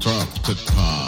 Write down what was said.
top to top.